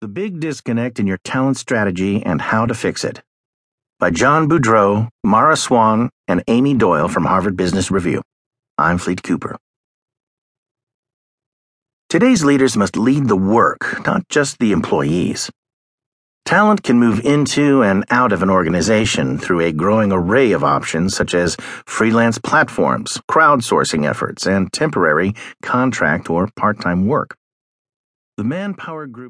The Big Disconnect in Your Talent Strategy and How to Fix It by John Boudreau, Mara Swan, and Amy Doyle from Harvard Business Review. I'm Fleet Cooper. Today's leaders must lead the work, not just the employees. Talent can move into and out of an organization through a growing array of options such as freelance platforms, crowdsourcing efforts, and temporary contract or part time work. The Manpower Group